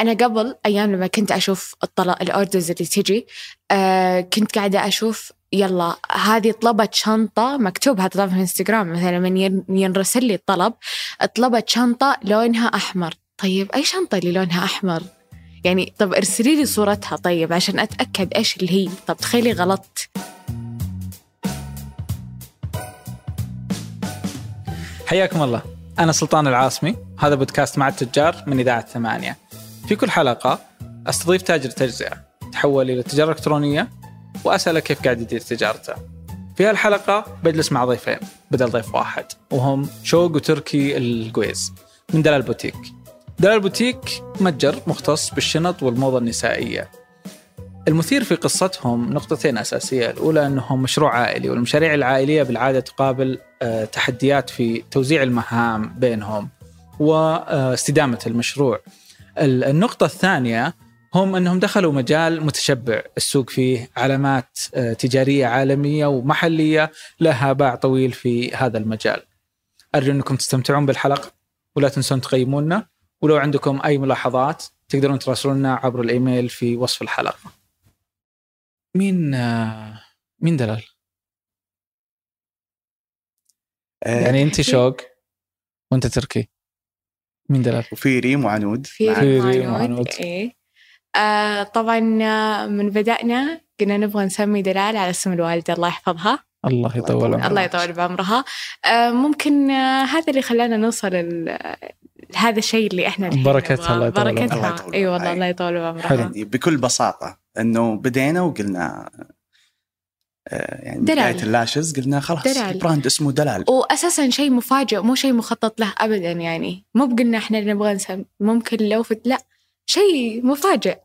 أنا قبل أيام لما كنت أشوف الطلب الأوردرز اللي تجي آه كنت قاعدة أشوف يلا هذه طلبت شنطة مكتوب هذا طبعا في الانستغرام مثلا من ين- ينرسل لي الطلب طلبت شنطة لونها أحمر. طيب أي شنطة اللي لونها أحمر؟ يعني طب ارسلي لي صورتها طيب عشان أتأكد إيش اللي هي. طب تخيلي غلطت. حياكم الله. أنا سلطان العاصمي. هذا بودكاست مع التجار من إذاعة ثمانية. في كل حلقة أستضيف تاجر تجزئة تحول إلى التجارة الإلكترونية وأسأله كيف قاعد يدير تجارته. في هالحلقة بجلس مع ضيفين بدل ضيف واحد وهم شوق وتركي القويز من دلال بوتيك. دلال بوتيك متجر مختص بالشنط والموضة النسائية. المثير في قصتهم نقطتين أساسية الأولى أنهم مشروع عائلي والمشاريع العائلية بالعادة تقابل آه، تحديات في توزيع المهام بينهم واستدامة المشروع. ال- النقطة الثانية هم أنهم دخلوا مجال متشبع. السوق فيه علامات آه، تجارية عالمية ومحلية لها باع طويل في هذا المجال. أرجو أنكم تستمتعون بالحلقة ولا تنسون تقيمونا. ولو عندكم أي ملاحظات تقدرون تراسلونا عبر الإيميل في وصف الحلقة. مين آه، مين دلال؟ آه، يعني أنت شوق وأنت تركي. مين دلال؟ وفي ريم وعنود في ريم ريم وعنود. إيه آه طبعا آه، من بدأنا قلنا نبغى نسمي دلال على اسم الوالدة الله يحفظها الله يطول عمرك الله يطول بعمرها آه ممكن آه هذا اللي خلانا نوصل ال- هذا الشيء اللي إحنا بركتها. الله يطول بركتها الله يطول اي والله. الله يطول بعمرها حلو. يعني بكل بساطة إنه بدينا وقلنا يعني دلال. بداية ال lashes قلنا خلاص دلال. ال brand اسمه دلال واساسا شيء مفاجئ مو شيء مخطط له ابدا يعني مو بقلنا إحنا اللي نبغى نسمي ممكن لو فت لا شيء مفاجئ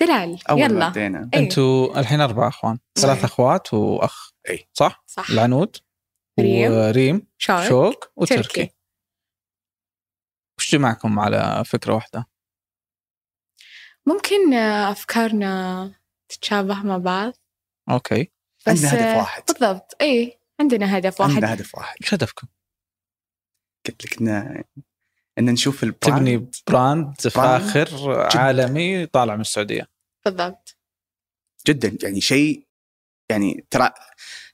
دلال ما يلا بدينا إيه. أنتوا الحين أربع أخوان ثلاث. أخوات وأخ اي صح؟ صح العنود ريم. وريم شوق شوق وتركي تركي. وش جمعكم على فكرة واحدة؟ ممكن آه، أفكارنا تتشابه مع بعض أوكي بس عندنا هدف واحد. بالضبط. اي عندنا هدف واحد. عندنا هدف واحد. إيش هدفكم؟ قلت لك إن ان نشوف البراند تبني brand فاخر جداً. عالمي طالع من السعودية. بالضبط. جدا. يعني شيء يعني ترى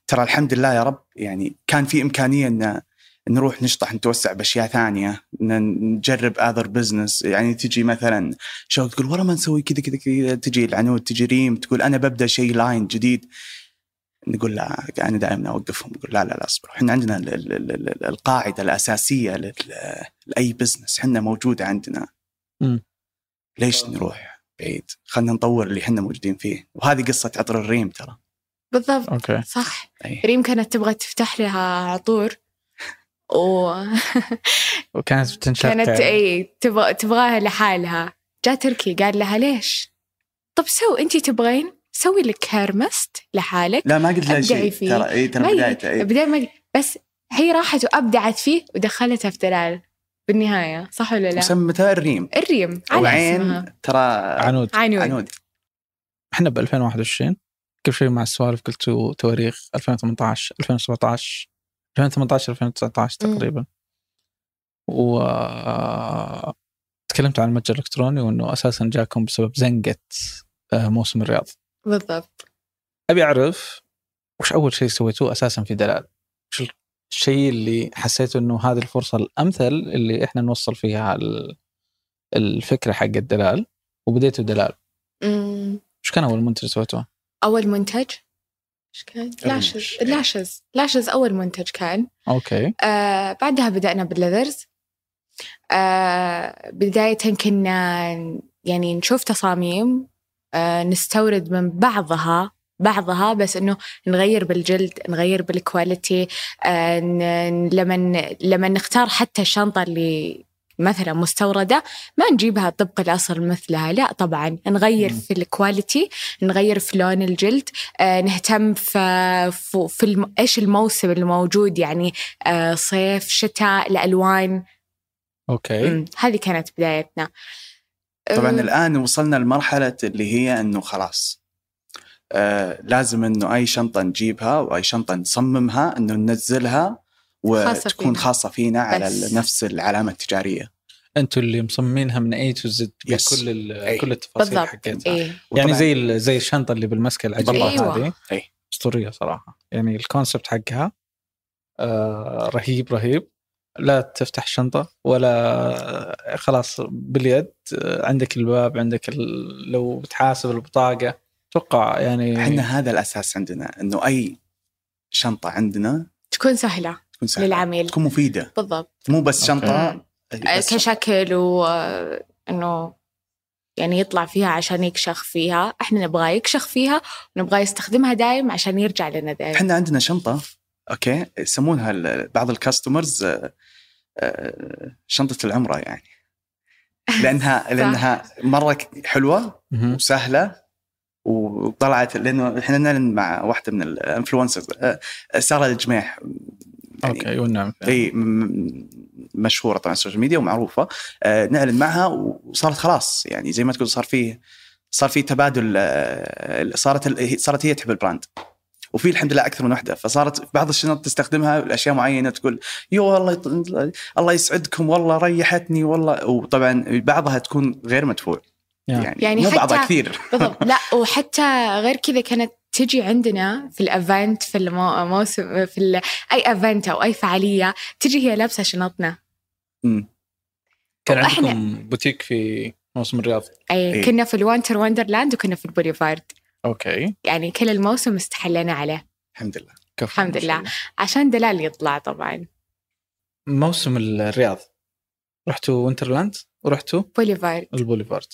ترى الحمد لله يا رب يعني كان في إمكانية إن نروح نشطح نتوسع بأشياء ثانية إن نجرب other business يعني تجي مثلا شو تقول ورا ما نسوي كذا كذا كذا. تجي العنود تجي ريم تقول أنا ببدأ شيء line جديد. نقول لا أنا دائما أوقفهم نقول لا لا لا أصبر. إحنا عندنا ال- ال- ال- ال- القاعدة الأساسية لل- لأي business إحنا موجودة عندنا. مم. ليش نروح بعيد؟ خلينا نطور اللي إحنا موجودين فيه. وهذه قصة عطر الريم ترى. بالضبط. أوكي. صح. أي. ريم كانت تبغى تفتح لها عطور وكانت وكانت بتنشق أي تبغى تبغاها لحالها. جاء تركي قال لها ليش؟ طب سو انت تبغين؟ سوي لك هيرمست لحالك. لا ما قلت لها شيء. فيه. ترى إي ترى بدايته إيه. بداية ما بس هي راحت وأبدعت فيه ودخلتها في دلال بالنهاية. صح ولا لا؟ وسمتها الريم. الريم. على وعين ترى عنود. عنود. عنود. إحنا ب 2021 قبل شوي مع السوالف قلتوا تواريخ 2018 2017 2018 2019 مم. تقريبا. و تكلمت عن المتجر الإلكتروني وإنه أساسا جاكم بسبب زنقة آه، موسم الرياض. بالضبط. أبي أعرف وش أول شيء سويتوه أساسا في دلال؟ وش الشيء اللي حسيتوا إنه هذه الفرصة الأمثل اللي إحنا نوصل فيها ال- الفكرة حق الدلال وبديتوا دلال. أمم، وش كان أول منتج سويتوه؟ أول منتج؟ إيش كان؟ lashes. lashes. lashes أول منتج كان. أوكي. آه بعدها بدأنا بال leathers. آه بداية كنا يعني نشوف تصاميم نستورد من بعضها بعضها بس إنه نغير بالجلد نغير بال quality آه لما لما نختار حتى الشنطة اللي مثلا مستوردة ما نجيبها طبق الأصل مثلها لا طبعا نغير. في ال quality نغير في لون الجلد آه نهتم في في, الم... إيش الموسم الموجود يعني آه، صيف شتاء الألوان. أوكي. هذه كانت بدايتنا. طبعا أه، الآن وصلنا لمرحلة اللي هي إنه خلاص آه لازم إنه أي شنطة نجيبها وأي شنطة نصممها إنه ننزلها خاصة وتكون فينا. خاصة فينا على. نفس العلامة التجارية أنتم اللي مصممينها من A to Z. بكل أي. كل التفاصيل بالضبط حقتها إيه يعني زي زي الشنطة اللي بالمسكة العجيبة أيوة. هذه أي. أسطورية صراحة يعني ال concept حقها آه رهيب رهيب لا تفتح الشنطة ولا خلاص باليد عندك الباب عندك ال- لو بتحاسب البطاقة. أتوقع يعني إحنا هذا الأساس عندنا إنه أي شنطة عندنا تكون سهلة تكون سهلة للعميل. تكون مفيدة. بالضبط. مو بس أوكي. شنطة آه، بس كشكل وانه يعني يطلع فيها عشان يكشخ فيها. إحنا نبغاه يكشخ فيها ونبغاه يستخدمها دايم عشان يرجع لنا دايم. إحنا عندنا شنطة أوكي يسمونها ال- بعض ال customers شنطة العمرة يعني. لانها لأنها مرة حلوة. وسهلة وطلعت لأنه إحنا نعلن مع واحدة من ال influencers. سارة الجميح. يعني أوكي والنعم اي م- مشهورة طبعا على ال social media ومعروفة. آه، نعلن معها وصارت خلاص. يعني زي ما تقول صار فيه صار في تبادل آه، صارت ال- صارت هي تحب ال brand. وفي الحمد لله أكثر من وحدة. فصارت بعض الشنط تستخدمها لأشياء معينة تقول يو والله يط- الله يسعدكم والله ريحتني والله وطبعا بعضها تكون غير مدفوع. يعني, يعني مو بعضها كثير. بالضبط. لا وحتى غير كذا كانت تجي عندنا في ال event في الموسم في ال- أي event أو أي فعالية تجي هي لابسة شنطنا. مم. كان عندكم بوتيك في موسم الرياض؟ أي إيه. كنا في ال Winter Wonderland وكنا في البوليفارد. أوكي. يعني كل الموسم استحلينا عليه. الحمد لله. كفو الحمد لله. عشان دلال يطلع طبعا. موسم الرياض. رحتوا Winterland ورحتوا؟ بوليفارد. البوليفارد.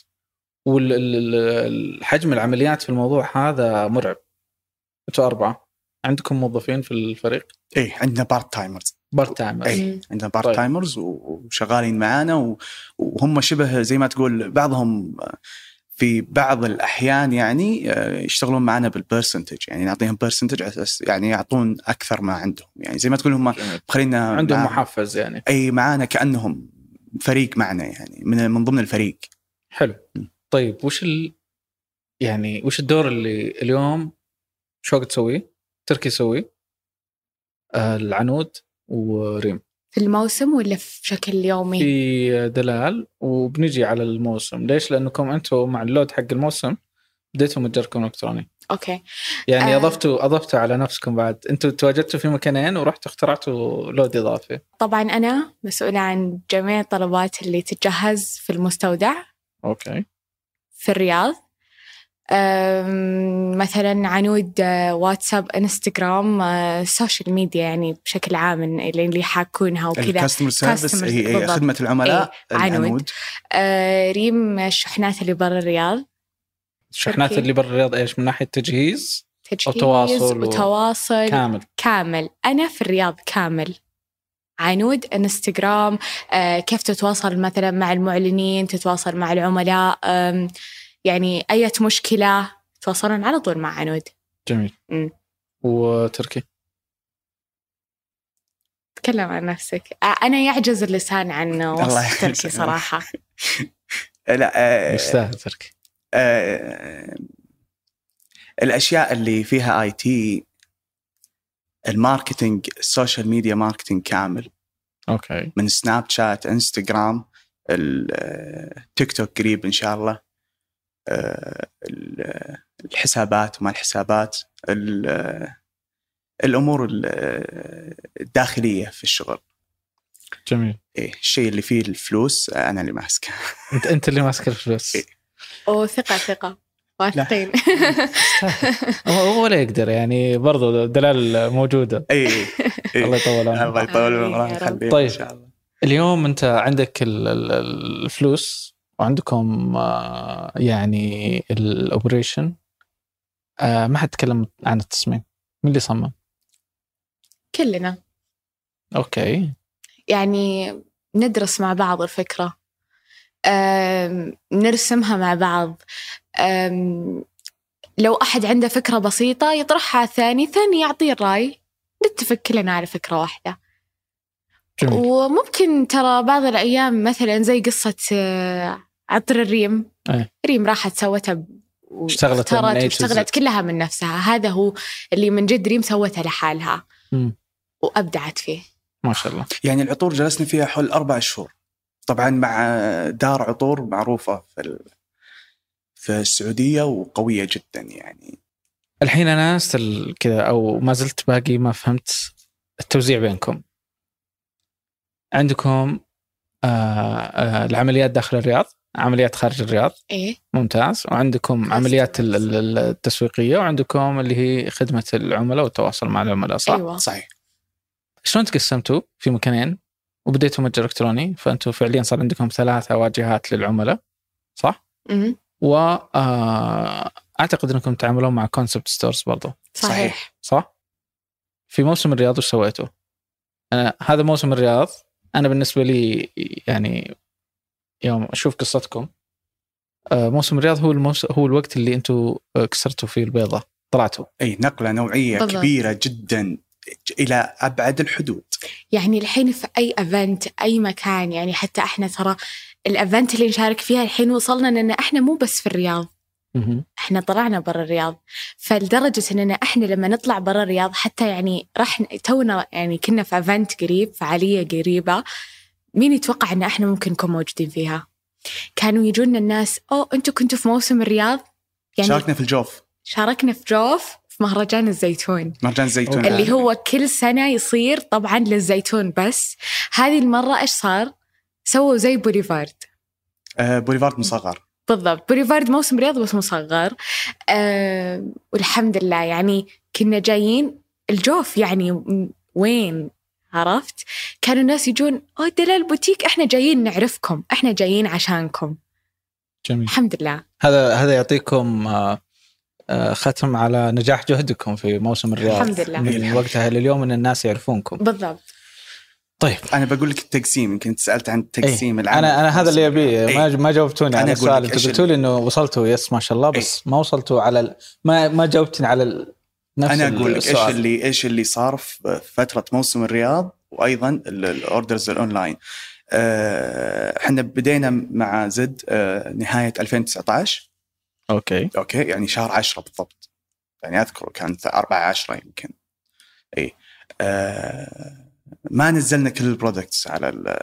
والحجم العمليات في الموضوع هذا مرعب. أنتوا أربعة. عندكم موظفين في الفريق؟ اي عندنا part-timers part-time أي. مم. عندنا بارت طيب. تايمرز وشغالين معانا و- وهم شبه زي ما تقول بعضهم في بعض الأحيان يعني آه، يشتغلون معنا بال percentage يعني نعطيهم percentage يعني يعطون أكثر ما عندهم. يعني زي ما تقول هم مخلينا عندهم مع- محفز يعني. أي معانا كأنهم فريق معنا يعني من من ضمن الفريق. حلو. طيب وش ال يعني وش الدور اللي اليوم شوق تسويه؟ تركي يسويه آه العنود وريم. في الموسم ولا في شكل يومي؟ في دلال وبنجي على الموسم. ليش؟ لأنكم أنتم مع ال load حق الموسم بديتوا متجركم الكتروني أوكي. يعني آه. اضفتوا أضفتوا على نفسكم بعد. أنتم تواجدتوا في مكانين ورحتوا اخترعتوا load إضافي. طبعا أنا مسؤولة عن جميع الطلبات اللي تتجهز في المستودع. okay. في الرياض. مثلا عنود آه، واتساب انستغرام آه، social media يعني بشكل عام اللي اللي يحاكونها وكذا. ال customer service هي. خدمة العملاء إيه، عنود. العنود. آه، ريم الشحنات اللي برا الرياض. الشحنات. اللي برا الرياض إيش؟ من ناحية تجهيز؟ تجهيز وتواصل و- وتواصل. كامل. كامل. أنا في الرياض كامل. عنود انستغرام آه، كيف تتواصل مثلا مع المعلنين تتواصل مع العملاء آم، يعني أي مشكلة تواصلون على طول مع عنود. جميل. وتركي؟ تكلم عن نفسك. آه، أنا يعجز اللسان عن وصف. تركي صراحة. لا آه، يستاهل تركي؟ آه، الأشياء اللي فيها آي تي ال marketing ال social media marketing كامل. okay. من سناب شات إنستغرام التيك توك قريب إن شاء الله. آه، ال- الحسابات وما الحسابات ال- الأمور ال- الداخلية في الشغل. جميل. إيه الشيء اللي فيه الفلوس آه، أنا اللي ماسكه. انت أنت اللي ماسك الفلوس. إيه. وثقة ثقة واثقين. هو ولا يقدر يعني برضو دلال موجودة. اي إيه. الله يطول عمرك. الله يطول. ويخليه طيب. إن شاء الله. اليوم أنت عندك ال- ال- الفلوس. وعندكم آه، يعني ال operation آه، ما حد تكلم عن التصميم. مين اللي صمم؟ كلنا. okay. يعني ندرس مع بعض الفكرة. أم، نرسمها مع بعض. لو أحد عنده فكرة بسيطة يطرحها الثاني ثاني يعطيه الرأي. نتفق كلنا على فكرة واحدة. جميل. وممكن ترى بعض الأيام مثلا زي قصة آه، عطر الريم. إيه. ريم راحت سوتها ب- اشتغلت واشتغلت. كلها من نفسها. هذا هو اللي من جد ريم سوتها لحالها. مم. وأبدعت فيه. ما شاء الله. يعني العطور جلسنا فيها حول أربع شهور. طبعا مع دار عطور معروفة في ال- في السعودية وقوية جدا يعني. الحين أنا استل كذا أو ما زلت باقي ما فهمت التوزيع بينكم. عندكم آه آه العمليات داخل الرياض؟ عمليات خارج الرياض إيه ممتاز وعندكم عمليات ال- خلاص. ال- التسويقية وعندكم اللي هي خدمة العملاء والتواصل مع العملاء صح؟ أيوه صحيح شلون تقسمتوا في مكانين وبديتوا متجر إلكتروني فانتم فعليا صار عندكم ثلاثة واجهات للعملاء صح؟ و آه، أعتقد إنكم تعاملون مع concept stores برضو صحيح صح؟ في موسم الرياض وش سويتوا؟ أنا هذا موسم الرياض أنا بالنسبة لي يعني يوم أشوف قصتكم. آه، موسم الرياض هو الموس... هو الوقت اللي أنتم آه، كسرتوا فيه البيضة. طلعتوا. أي نقلة نوعية بالضبط. كبيرة جدا إلى أبعد الحدود. يعني الحين في أي event أي مكان يعني حتى إحنا ترى ال event اللي نشارك فيها الحين وصلنا إن إحنا مو بس في الرياض. إحنا طلعنا برا الرياض. فلدرجة اننا إحنا لما نطلع برا الرياض حتى يعني راح ن- تونا يعني كنا في event قريب فعالية قريبة. مين يتوقع إن إحنا ممكن نكون موجودين فيها؟ كانوا يجونا الناس oh أنتوا كنتوا في موسم الرياض؟ يعني شاركنا في الجوف. شاركنا في جوف في مهرجان الزيتون. مهرجان الزيتون. اللي هو كل سنة يصير طبعا للزيتون بس. هذه المرة إيش صار؟ سووا زي بوليفارد. آه بوليفارد مصغر. بالضبط. بوليفارد موسم رياض بس مصغر. أه والحمد لله يعني كنا جايين الجوف يعني وين؟ عرفت؟ كانوا الناس يجون oh دلال بوتيك إحنا جايين نعرفكم إحنا جايين عشانكم. جميل. الحمد لله. هذا هذا يعطيكم آه، آه، ختم على نجاح جهدكم في موسم الرياض. الحمد لله. من وقتها لليوم إن الناس يعرفونكم. بالضبط. طيب. أنا بقول لك التقسيم يمكن سألت عن التقسيم العام. أنا أنا هذا اللي أبيه. إيه. ما ما جاوبتوني على السؤال. إيش قلتوا لي إنه وصلتوا yes ما شاء الله بس ما وصلتوا على ال... ما ما جاوبتني على ال... نفس أنا أقول لك إيش. اللي إيش اللي صار في فترة موسم الرياض وأيضا ال- ال orders ال online. آه، إحنا بدينا مع زد آه، نهاية 2019 okay. okay يعني شهر 10 بالضبط. يعني أذكر كان 4 10 يمكن. إي. آه، ما نزلنا كل ال products على ال-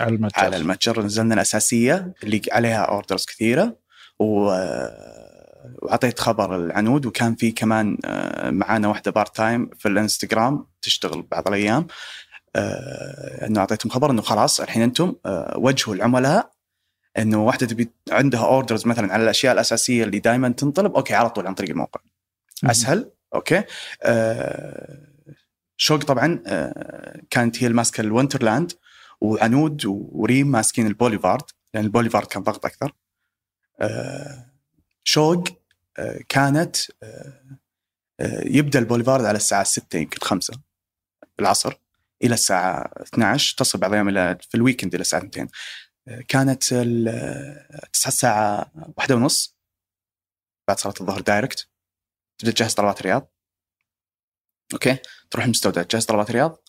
على المتجر. على المتجر. نزلنا الأساسية اللي عليها orders كثيرة. و وأعطيت خبر العنود وكان في كمان آه، معانا واحدة part time في الإنستغرام تشتغل بعض الأيام آه، إنه أعطيتهم خبر إنه خلاص الحين أنتم آه، وجهوا العملاء إنه واحدة تبي عندها orders مثلا على الأشياء الأساسية اللي دائما تنطلب okay على طول عن طريق الموقع. أسهل okay؟ شوق طبعا كانت هي الماسكة الوندرلاند وعنود وريم ماسكين البوليفارد لأن البوليفارد كان ضغط أكثر. شوق كانت آه آه يبدأ البوليفارد على الساعة 6 يمكن 5 العصر إلى الساعة 12 تصل بعض الأيام إلى في ال weekend إلى الساعة 2 آه كانت الساعة واحدة ونص بعد صلاة الظهر direct. تبدأ تجهز طلبات الرياض. okay؟ تروح المستودع تجهز طلبات الرياض.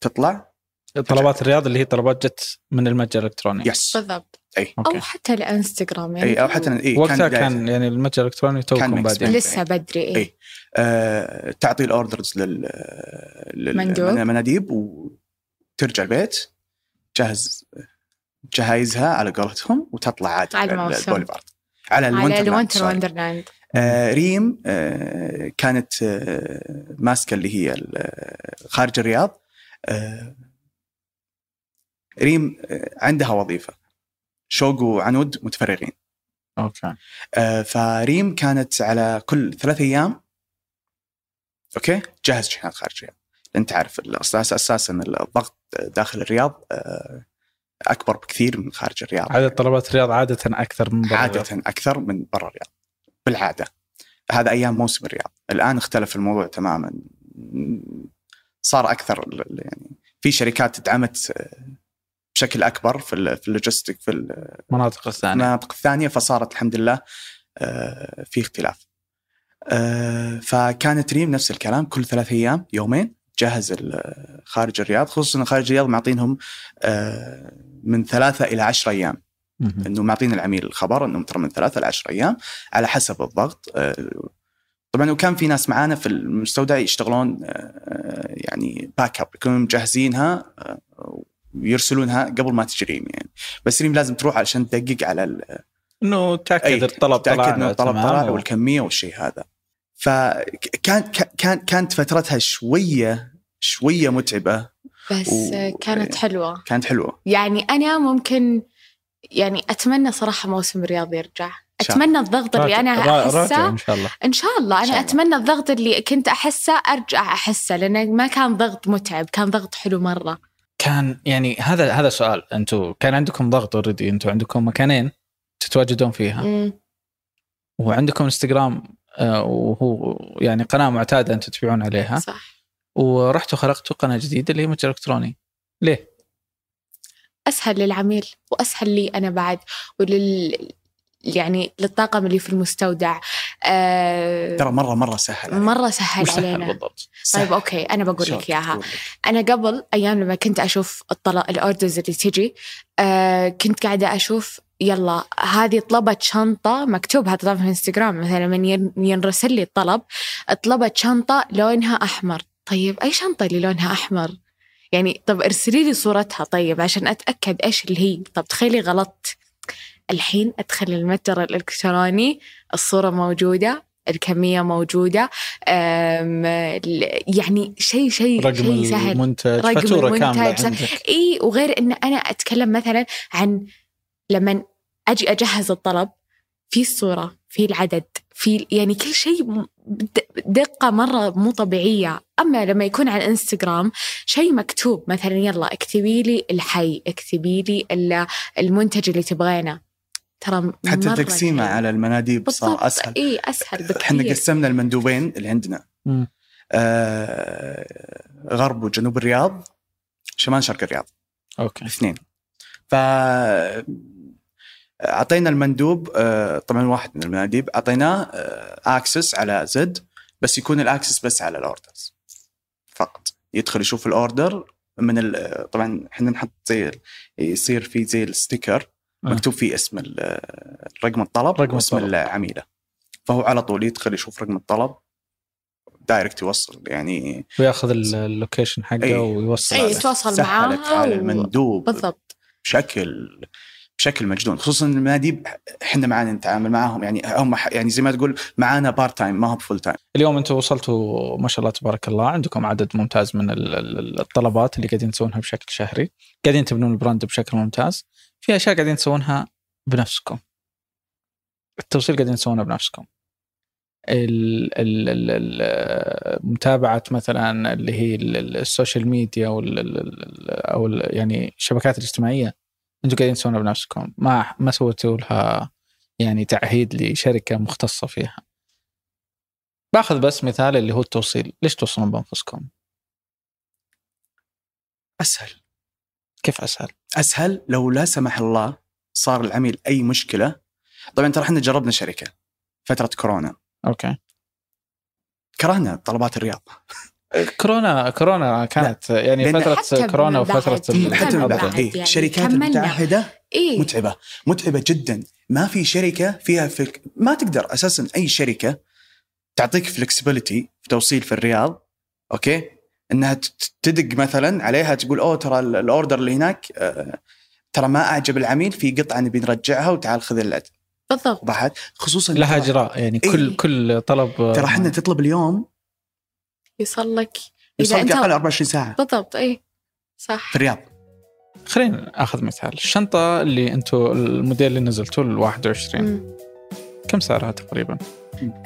تطلع. طلبات الرياض اللي هي طلبات جت من المتجر الإلكتروني yes بالضبط أي okay أو حتى الإنستغرام يعني أي أو حتى إي وقتها بداية. كان يعني المتجر الإلكتروني كان توكم بين- لسه بدري إيه. إيه. آه، تعطي ال orders لل مندوب. للمناديب وترجع البيت تجهز جهايزها على قولتهم وتطلع عادي على. البوليفارد على على الوينتر وندرلاند آه ريم آه كانت آه ماسكة اللي هي ال- خارج الرياض آه ريم آه عندها وظيفة. شوق وعنود متفرغين. okay. آه فريم كانت على كل ثلاث أيام okay؟ جهز شحنات خارج الرياض انت عارف الاساس أساسا الضغط داخل الرياض آه أكبر بكثير من خارج الرياض. عدد طلبات الرياض عادة أكثر من برا عادة الرياض. أكثر من برا الرياض. بالعادة. هذا أيام موسم الرياض. الآن اختلف الموضوع تماما. صار ال- يعني في شركات دعمت آه، بشكل أكبر في في اللوجستيك في المناطق الثانية. المناطق الثانية فصارت الحمد لله آه، في اختلاف. آه، فكانت ريم نفس الكلام كل ثلاث أيام يومين جهز خارج الرياض خصوصا خارج الرياض معطينهم آه، من ثلاثة إلى عشرة مهم. إنه معطينا العميل الخبر انهم ترى من ثلاثة ل 10 أيام على حسب الضغط طبعا وكان في ناس معانا في المستودع يشتغلون يعني backup يكونوا مجهزينها يرسلونها قبل ما تجي ريم يعني. بس ريم لازم تروح علشان تدقق على ال- إنه تأكد الطلب طلع تأكد إنه الطلب طلع و- والكمية والشيء هذا. فكان كان كانت فترتها شوية شوية متعبة. بس و- كانت حلوة. كانت حلوة. يعني أنا ممكن يعني أتمنى صراحة موسم الرياض يرجع. شاء أتمنى الضغط اللي راجع أحسه إن شاء الله. إن شاء الله. أنا شاء الله. أتمنى الضغط اللي كنت أحسه أرجع أحسه لأنه ما كان ضغط متعب كان ضغط حلو مرة. كان يعني هذا هذا سؤال أنتم كان عندكم ضغط اوريدي أنتم عندكم مكانين تتواجدون فيها. مم. وعندكم انستغرام آه، وهو يعني قناة معتادة أنتم تبيعون عليها. صح. ورحتوا خلقتوا قناة جديدة اللي هي متجر إلكتروني. ليه؟ أسهل للعميل وأسهل لي أنا بعد ولل يعني للطاقم اللي في المستودع. آه ترى مره مرة سهل. مرة سهل وش سهل علينا بالضبط؟ سهل. طيب okay أنا بقول لك إياها؟ أنا قبل أيام لما كنت أشوف الطلب ال orders اللي تجي آه كنت قاعدة أشوف يلا هذه طلبت شنطة مكتوب هذا طبعا في الانستغرام مثلا من ين- ينرسل لي الطلب طلبت شنطة لونها أحمر طيب أي شنطة اللي لونها أحمر يعني طب ارسلي لي صورتها طيب عشان أتأكد إيش اللي هي طب تخيلي غلطت الحين أدخل المتجر الإلكتروني الصورة موجودة الكمية موجودة أم، ال- يعني شيء شيء رقم شيء سهل. المنتج رقم فاتورة المنتج. عندك. إي وغير إن أنا أتكلم مثلا عن لما أجي أجهز الطلب في الصورة في العدد في يعني كل شيء م- بد- دقة مرة مو طبيعية. أما لما يكون على الانستغرام شيء مكتوب مثلا يلا اكتبي لي الحي اكتبي لي ال- المنتج اللي تبغينه. ترى حتى تقسيمه. على المناديب صار أسهل. اي أسهل بكثير. إحنا قسمنا المندوبين اللي عندنا. مم. آه غرب وجنوب الرياض شمال شرق الرياض. okay. الاثنين ف أعطينا المندوب آه، طبعا واحد من المناديب أعطيناه access على زد بس يكون ال access بس على ال orders فقط. يدخل يشوف ال order من ال- طبعا إحنا نحط زي يصير في زي ال sticker آه. مكتوب فيه اسم ال- رقم الطلب رقم واسم الطلب. العميلة فهو على طول يدخل يشوف رقم الطلب direct يوصل يعني وياخذ ال- ال location حقه أي. ويوصل عليه. يتواصل معاها على المندوب بالضبط بشكل بشكل مجنون خصوصا المناديب إحنا معانا نتعامل معاهم يعني هم ح- يعني زي ما تقول معانا part time ما هو ب full time اليوم أنتم وصلتوا ما شاء الله تبارك الله عندكم عدد ممتاز من ال- ال- الطلبات اللي قاعدين تسوونها بشكل شهري قاعدين تبنون ال brand بشكل ممتاز في أشياء قاعدين تسوونها بنفسكم. التوصيل قاعدين تسوونه بنفسكم. متابعة مثلا اللي هي ال- ال- ال social media أو أو يعني الشبكات الاجتماعية أنتم قاعدين تسوونها بنفسكم. ما ما سويتوا لها يعني تعهيد لشركة مختصة فيها. باخذ بس مثال اللي هو التوصيل. ليش توصلون بأنفسكم؟ أسهل. كيف أسهل؟ أسهل؟ لو لا سمح الله صار العميل أي مشكلة. طبعا ترى إحنا جربنا شركة فترة كورونا. أوكي. كرهنا طلبات الرياض. كورونا كورونا كانت يعني لأن فترة حتى كورونا وفترة حتى من بعد إيه. يعني الشركات. المتعهده اي متعبة متعبة جدا. ما في شركة فيها فك... ما تقدر أساسا أي شركة تعطيك flexibility في توصيل في الرياض. okay؟ إنها تدق مثلا عليها تقول أوه ترى ال- ال order اللي هناك آه، ترى ما أعجب العميل في قطعة نبي نرجعها وتعال خذ العد بالضبط. وبعد خصوصا لها اجراء يعني إيه. كل كل طلب ترى إحنا تطلب اليوم يوصل لك يوصلك انت أقل 24 ساعة. بالضبط اي صح. في الرياض. خلينا اخذ مثال. الشنطة اللي أنتم الموديل اللي نزلتوه ال 21 مم. كم سعرها تقريبا؟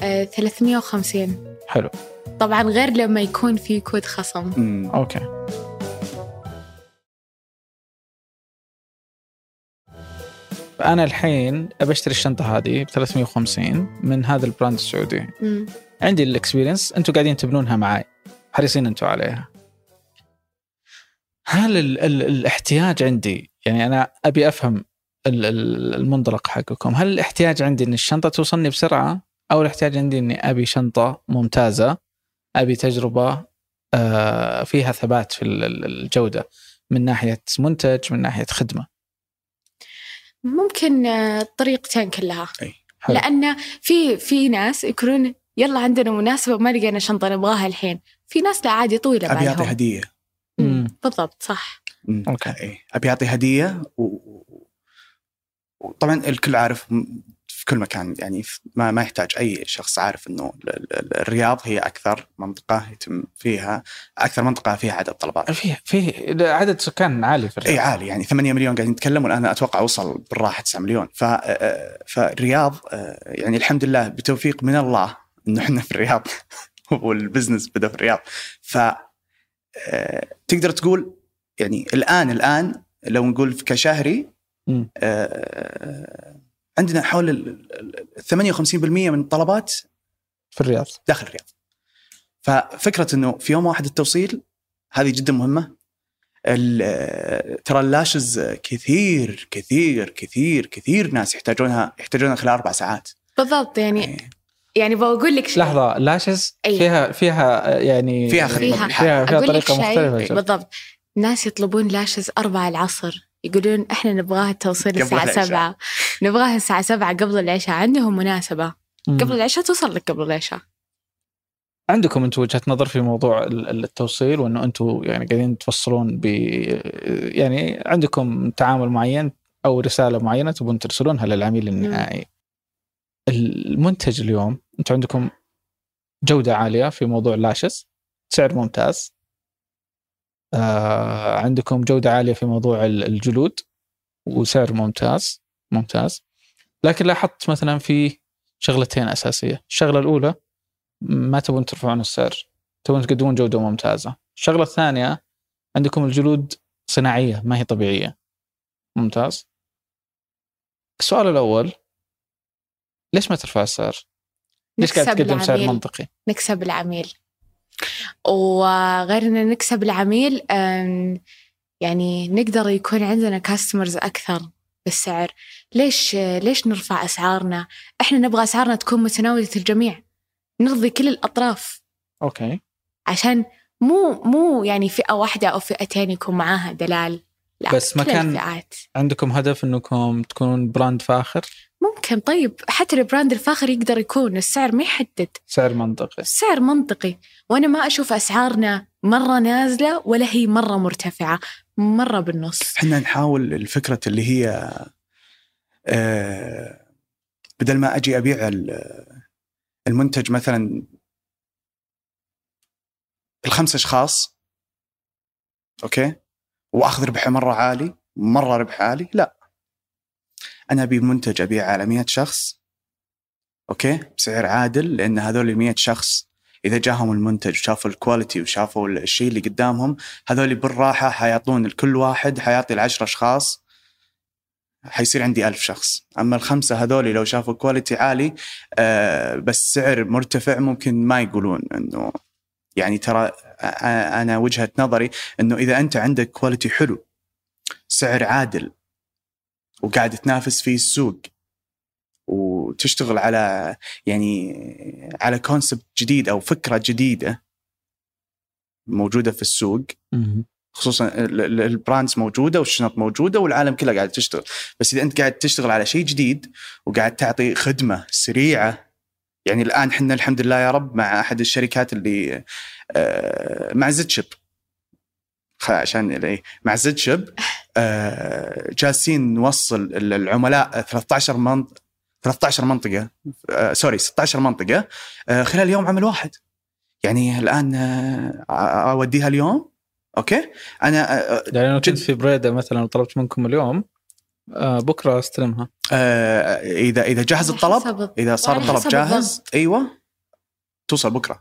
آه 350 حلو. طبعا غير لما يكون في كود خصم. مم. okay. أنا الحين ابى اشتري الشنطة هذه ب 350 من هذا ال brand السعودي. مم. عندي ال experience أنتم قاعدين تبنونها معي. حريصين أنتم عليها. هل ال ال الاحتياج عندي يعني أنا أبي أفهم ال- ال- المنطلق حقكم. هل الاحتياج عندي إن الشنطة توصلني بسرعة؟ أو الإحتياج عندي إني أبي شنطة ممتازة أبي تجربة آه، فيها ثبات في ال- ال- الجودة من ناحية منتج من ناحية خدمة ممكن آه، طريقتين كلها حلو. لأن في في ناس يكونون يلا عندنا مناسبة ما لقينا شنطة نبغاها الحين في ناس لا عادي طويلة أبي أعطي هدية مم. بالضبط صح مم. okay. أبي أعطي هدية و... وطبعا الكل عارف في كل مكان يعني ما ما يحتاج أي شخص عارف إنه ال- ال- ال- الرياض هي أكثر منطقة يتم فيها أكثر منطقة فيها عدد طلبات. في في عدد سكان عالي في إي الرياض عالي. يعني 8 مليون قاعدين نتكلم والآن أتوقع وصل بالراحة 9 مليون. ف آه، فالرياض آه، يعني الحمد لله بتوفيق من الله إنه إحنا في الرياض وال business بدأ في الرياض. ف آه، تقدر تقول يعني الان الآن لو نقول كشهري. آه، عندنا حول ال- ال- ال- 58% من الطلبات في الرياض. داخل الرياض. ففكرة إنه في يوم واحد التوصيل هذه جدا مهمة. ال- ترى ال rushes كثير كثير كثير كثير ناس يحتاجونها يحتاجونها خلال أربع ساعات. بالضبط يعني يعني بقول لك شيء. لحظة لاشز أي. فيها فيها يعني فيها خدمة. فيها. فيها, فيها طريقة مختلفة. بالضبط. ناس يطلبون لاشز أربعة العصر. يقولون إحنا نبغاها التوصيل قبل الساعة العشاء. سبعة نبغاها الساعة سبعة قبل العشاء عندهم مناسبة مم. قبل العشاء توصل لك قبل العشاء عندكم أنتم وجهة نظر في موضوع ال- ال- التوصيل وإنه أنتم يعني قاعدين توصلون ب يعني عندكم تعامل معين أو رسالة معينة تبون ترسلونها للعميل النهائي. المنتج اليوم أنتم عندكم جودة عالية في موضوع لاشس سعر ممتاز. آه عندكم جودة عالية في موضوع ال- الجلود وسعر ممتاز ممتاز. لكن لاحظت مثلا في شغلتين أساسية، الشغلة الأولى ما تبون ترفعون السعر تبون تقدمون جودة ممتازة الشغلة الثانية عندكم الجلود صناعية ما هي طبيعية ممتاز السؤال الأول ليش ما ترفع السعر؟ ليش قاعد تقدم سعر. منطقي؟ نكسب العميل وغير ان نكسب العميل يعني نقدر يكون عندنا كاستمرز أكثر بالسعر. ليش ليش نرفع أسعارنا؟ إحنا نبغى أسعارنا تكون متناولة الجميع. نرضي كل الأطراف. okay. عشان مو مو يعني فئة واحدة أو فئتين يكون معاها دلال. لا بس ما كان- الفئات عندكم هدف إنكم تكونون brand فاخر؟ ممكن. طيب حتى ال brand الفاخر يقدر يكون السعر ما يحدد. سعر منطقي. السعر منطقي. وأنا ما أشوف أسعارنا مرة نازلة ولا هي مرة مرتفعة. مرة بالنص. إحنا نحاول الفكرة اللي هي آه، بدل ما أجي أبيع ال- المنتج مثلا الخمس أشخاص okay؟ وأخذ ربحه مرة عالي مرة ربح عالي لا. أنا أبي منتج أبيع على 100 شخص okay؟ بسعر عادل لأن هذول ال 100 شخص إذا جاهم المنتج وشافوا ال quality وشافوا الشيء اللي قدامهم هذول بالراحة حيعطون لكل واحد حيعطي العشرة أشخاص حيصير عندي ألف شخص. أما الخمسة هذول لو شافوا quality عالي آه بس سعر مرتفع ممكن ما يقولون أنه يعني ترى آه، أنا وجهة نظري أنه إذا أنت عندك quality حلو سعر عادل وقاعد تنافس فيه السوق وتشتغل على يعني على concept جديد أو فكرة جديدة موجودة في السوق. خصوصا ال- ال- ال brands موجودة والشنط موجودة والعالم كله قاعد تشتغل. بس إذا أنت قاعد تشتغل على شيء جديد وقاعد تعطي خدمة سريعة يعني الآن إحنا الحمد لله يا رب مع أحد الشركات اللي آه، مع زد ship عشان إيه، مع زد ship آه، جالسين نوصل ال- العملاء 13 منطقه 13 منطقة. آه، sorry 16 منطقة. آه، خلال يوم عمل واحد. يعني الآن آه، أوديها اليوم. okay؟ أنا آه، يعني لو كنت في بريدة مثلا وطلبت منكم اليوم. آه بكرة أستلمها. آه، إذا إذا جهز الطلب إذا صار الطلب جاهز. أيوه. توصل بكرة. آه،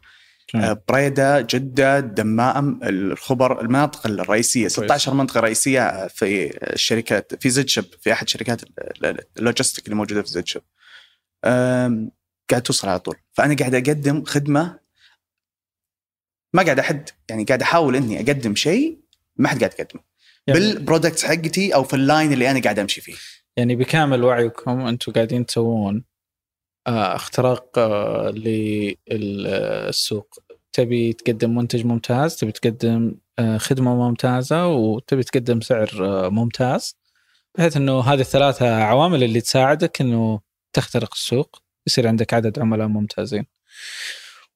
بريده جدة دمام الخبر المناطق الرئيسية 16 منطقة رئيسية في الشركات في زد ship في أحد شركات ال- ال- ال logistic اللي موجودة في زد ship قاعد توصل على طول. فأنا قاعد أقدم خدمة ما قاعد أحد يعني قاعد أحاول إني أقدم شيء ما حد قاعد يقدمه. يعني, بال products حقتي أو في ال line اللي أنا قاعد أمشي فيه. يعني بكامل وعيكم أنتم قاعدين تسوون آه اختراق آه للسوق. تبي تقدم منتج ممتاز تبي تقدم آه خدمة ممتازة وتبي تقدم سعر آه ممتاز بحيث إنه هذه الثلاثة عوامل اللي تساعدك إنه تخترق السوق يصير عندك عدد عملاء ممتازين.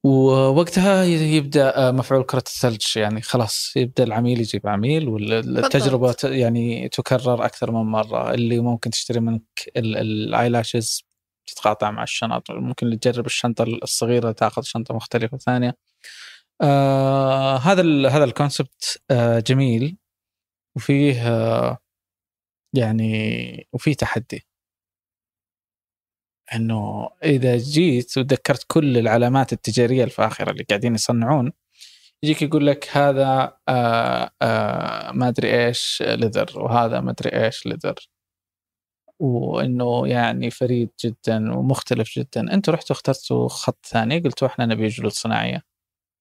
ووقتها يبدأ آه، مفعول كرة الثلج يعني خلاص يبدأ العميل يجيب عميل والتجربة يعني تكرر أكثر من مرة. اللي ممكن تشتري منك ال eyelashes تتقاطع مع الشنط ممكن اللي تجرب الشنطة الصغيرة تأخذ شنطة مختلفة ثانية. آه هذا ال هذا ال concept آه جميل. وفيه آه يعني وفيه تحدي. إنه إذا جيت وذكرت كل العلامات التجارية الفاخرة اللي قاعدين يصنعون يجيك يقول لك هذا آه آه ما أدري إيش لذر وهذا ما أدري إيش لذر وإنه يعني فريد جدا ومختلف جدا. أنتم رحتوا اخترتوا خط ثاني قلتوا إحنا نبي جلود صناعية.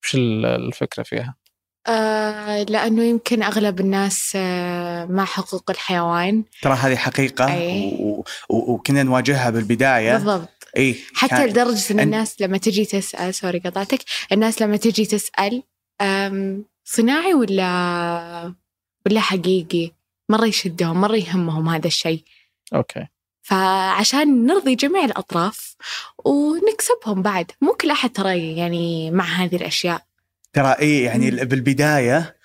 وش ال- الفكرة فيها؟ آه لأنه يمكن أغلب الناس آه مع حقوق الحيوان. ترى هذه حقيقة أي. و... و... وكنا نواجهها بالبداية. بالضبط. إي حتى كان- لدرجة إن أن- الناس لما تجي تسأل sorry قطعتك. الناس لما تجي تسأل صناعي ولا ولا حقيقي؟ مرة يشدهم مرة يهمهم هذا الشيء. okay. فعشان نرضي جميع الأطراف ونكسبهم بعد. مو كل أحد ترى يعني مع هذه الأشياء. ترى اي يعني مم. بالبداية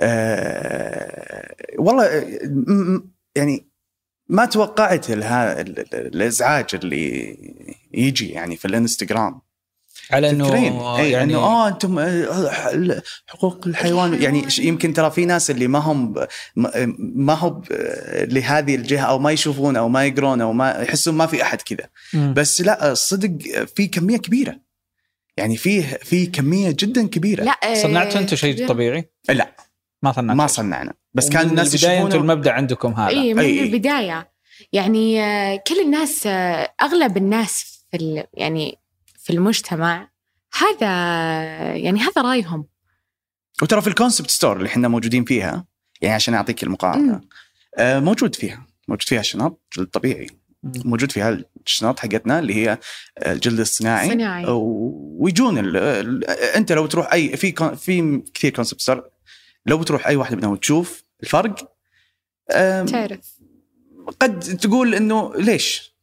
آه والله آه، م- م- يعني ما توقعت الإزعاج اللي يجي يعني في الإنستغرام. على إنه اي يعني إنه آه أنتم آه، ح- حقوق الحيوان يعني يمكن ترى في ناس اللي ما هم ما- ما هو لهذه الجهة أو ما يشوفون أو ما يقرون أو ما يحسون ما في أحد كذا. بس لا صدق في كمية كبيرة يعني فيه في كمية جدا كبيرة لا آه، صنعتوا أنتم شيء كبير. طبيعي؟ لا ما صنعتوا ما. صنعنا بس كان الناس البداية أنتم المبدأ عندكم هذا اي من أي. البداية يعني آه، كل الناس آه، أغلب الناس في ال- يعني في المجتمع هذا يعني هذا رأيهم وترى في ال concept store اللي إحنا موجودين فيها يعني عشان أعطيك المقارنة. آه موجود فيها موجود فيها شنط جلد طبيعي. موجود فيها الشنط حقتنا اللي هي الجلد الصناعي صناعي. ويجون ال ال أنت لو تروح أي في في كثير concept store لو بتروح أي واحد منهم وتشوف الفرق تعرف قد تقول إنه ليش؟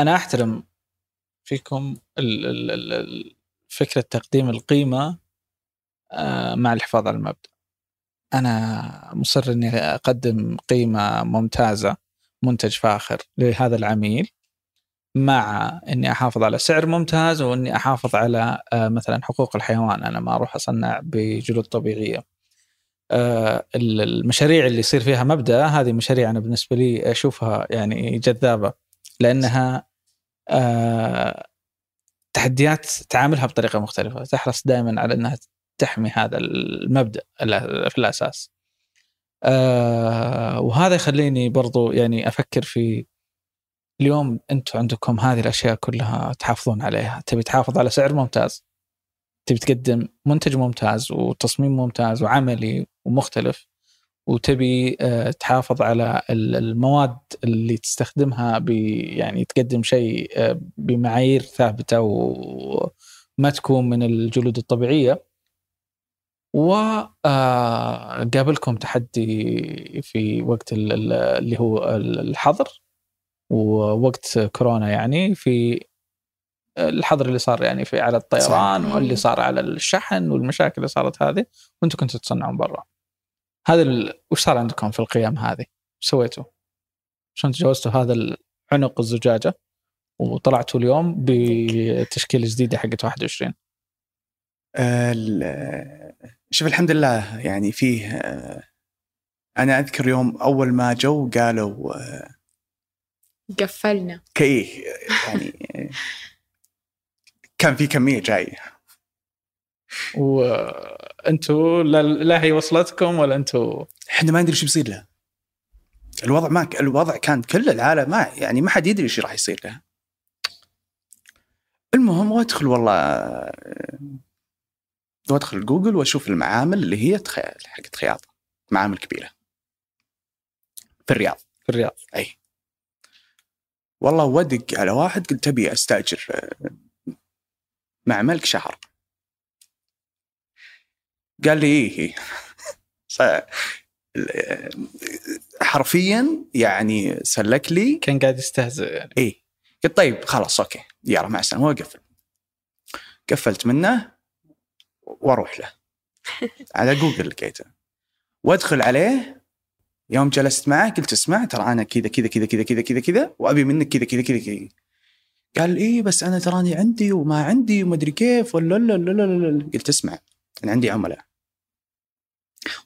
أنا أحترم فيكم فكرة تقديم القيمة آه، مع الحفاظ على المبدأ. أنا مصر إني أقدم قيمة ممتازة منتج فاخر لهذا العميل مع إني أحافظ على سعر ممتاز وإني أحافظ على آه، مثلا حقوق الحيوان أنا ما أروح أصنع بجلود طبيعية. آه، ال- المشاريع اللي يصير فيها مبدأ هذه مشاريع أنا بالنسبة لي أشوفها يعني جذابة لأنها تحديات تعاملها بطريقة مختلفة تحرص دائما على إنها تحمي هذا المبدأ ال- في الأساس. آه، وهذا يخليني برضو يعني أفكر في اليوم أنتم عندكم هذه الأشياء كلها تحافظون عليها. تبي تحافظ على سعر ممتاز تبي تقدم منتج ممتاز وتصميم ممتاز وعملي ومختلف وتبي آه، تحافظ على ال- المواد اللي تستخدمها ب يعني تقدم شيء آه، بمعايير ثابتة وما تكون من الجلود الطبيعية. وقابلكم تحدي في وقت ال- ال- اللي هو ال- الحظر. ووقت كورونا يعني في الحظر اللي صار يعني في على الطيران. واللي صار على الشحن والمشاكل اللي صارت هذه وأنتم كنتوا تصنعون برا. هذا ال... وش صار عندكم في القيام هذه؟ وش سويتوا؟ شلون تجاوزتوا هذا عنق الزجاجة وطلعتوا اليوم بتشكيلة جديدة حقت 21 ال- شوف الحمد لله يعني فيه آه، أنا أذكر يوم أول ما جو قالوا آه، قفلنا كايه يعني آه، كان في كمية جاية وانتوا لا, لا هي وصلتكم ولا أنتوا إحنا ما ندري شو بيصير لها. الوضع ما الوضع كان كل العالم ما يعني ما حد يدري إيش راح يصير لها. المهم وادخل والله وادخل جوجل واشوف المعامل اللي هي حقت خياطة معامل كبيرة. في الرياض. في الرياض. أي. والله ودق على واحد قلت تبي أستأجر آه، معملك شهر. قال لي إيه. آه، حرفيا يعني سلك لي كان قاعد يستهزئ يعني. إيه. قلت طيب خلاص okay. يلا مع السلامة. وقفل قفلت منه وأروح له. على جوجل لقيته. وأدخل عليه. يوم جلست معه قلت اسمع ترى أنا كذا كذا كذا كذا كذا كذا كذا وأبي منك كذا كذا كذا كذا. قال إيه بس أنا تراني عندي وما عندي وما أدري كيف ولا لا لا لا لا. قلت اسمع. أنا عندي عملاء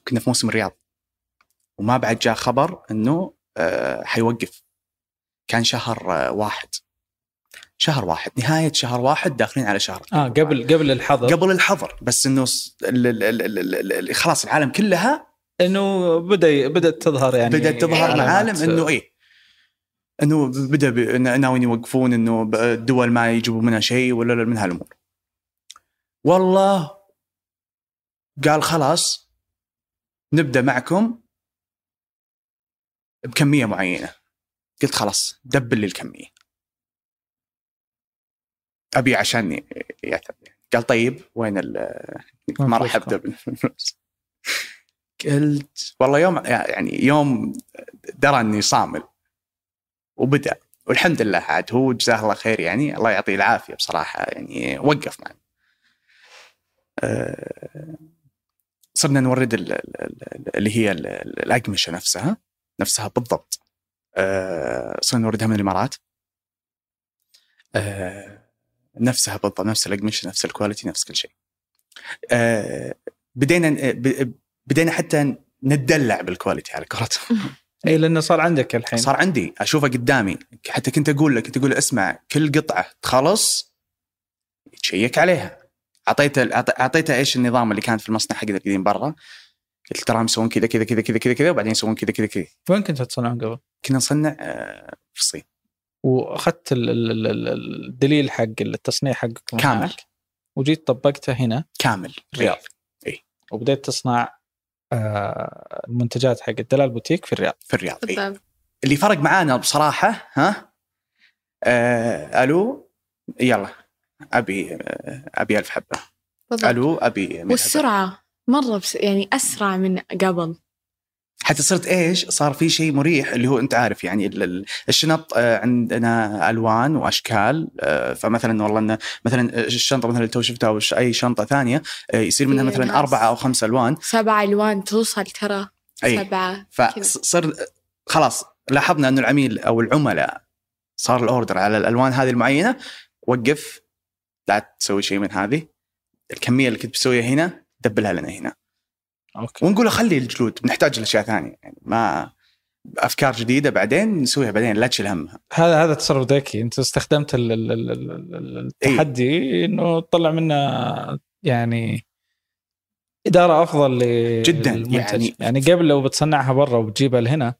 كنا في موسم الرياض. وما بعد جاء خبر إنه آه، حيوقف. كان شهر آه، واحد. شهر واحد. نهاية شهر واحد داخلين على شهر آه قبل قبل الحظر. قبل الحظر. بس إنه خلاص العالم كلها إنه بدا بدأت تظهر يعني بدأت تظهر. معالم إنه إيه. إنه بدأ ناويين يوقفون إنه الدول ما يجيبوا منها شيء ولا لا من هالأمور. والله قال خلاص نبدأ معكم بكمية معينة. قلت خلاص دبل لي الكمية. أبي عشان ي- يعتب. قال طيب وين ال ما راح أبدأ بالفلوس. قلت والله يوم يعني يوم درى إني صامل. وبدأ. والحمد لله عاد هو جزاه الله خير يعني الله يعطيه العافية بصراحة يعني وقف معنا. أه، صرنا نورد ال- ال- ال- اللي هي ال- ال- الأقمشة نفسها نفسها بالضبط. أه، صرنا نوردها من الإمارات. أه، نفسها بالضبط نفس الأقمشة نفس الكواليتي نفس كل شيء. أه، بدينا بدينا حتى نتدلع بال quality على قولتهم. إي لأنه صار عندك الحين صار عندي أشوفه قدامي حتى كنت أقول لك كنت أقول اسمع كل قطعة تخلص ت check عليها اعطيته أعطيته إيش النظام اللي كان في المصنع حق القديم برا. قلت تراهم يسوون كذا كذا كذا كذا كذا كذا وبعدين يسوون كذا كذا كذا. وين كنت تصنعون قبل؟ كنا نصنع آه، في الصين. وأخذت ال- ال- ال- ال- الدليل حق التصنيع حقكم كامل. وجيت طبقته هنا. كامل. في الرياض وبديت تصنع آه، المنتجات حق دلال بوتيك في الرياض. في الرياض إيه. اللي فرق معانا بصراحة ها؟ آه ألو؟ يلا. أبي أبي ألف حبة بالضبط ألو أبي. والسرعة مرة بس يعني أسرع من قبل حتى صرت إيش؟ صار في شيء مريح اللي هو أنت عارف يعني ال- ال- الشنط آه، عندنا ألوان وأشكال آه، فمثلا والله انه مثلا الشنطة مثلا اللي تو شفتها أو أي شنطة ثانية آه، يصير منها في مثلا. أربعة أو خمسة ألوان سبع ألوان توصل ترى سبعة كذا. فصر خلاص لاحظنا إنه العميل أو العملاء صار ال order على الألوان هذه المعينة وقف لا تسوي شيء من هذه. الكمية اللي كنت بسويها هنا double ها لنا هنا. okay. ونقول خلي الجلود بنحتاج لأشياء ثانية يعني ما أفكار جديدة بعدين نسويها بعدين لا تشيل همها. هذا هذا تصرف ذكي. أنت استخدمت ال- ال- ال- ال- ال- التحدي إنه تطلع منه يعني إدارة أفضل ل- جداً،. يعني- يعني قبل لو بتصنعها برا وتجيبها لهنا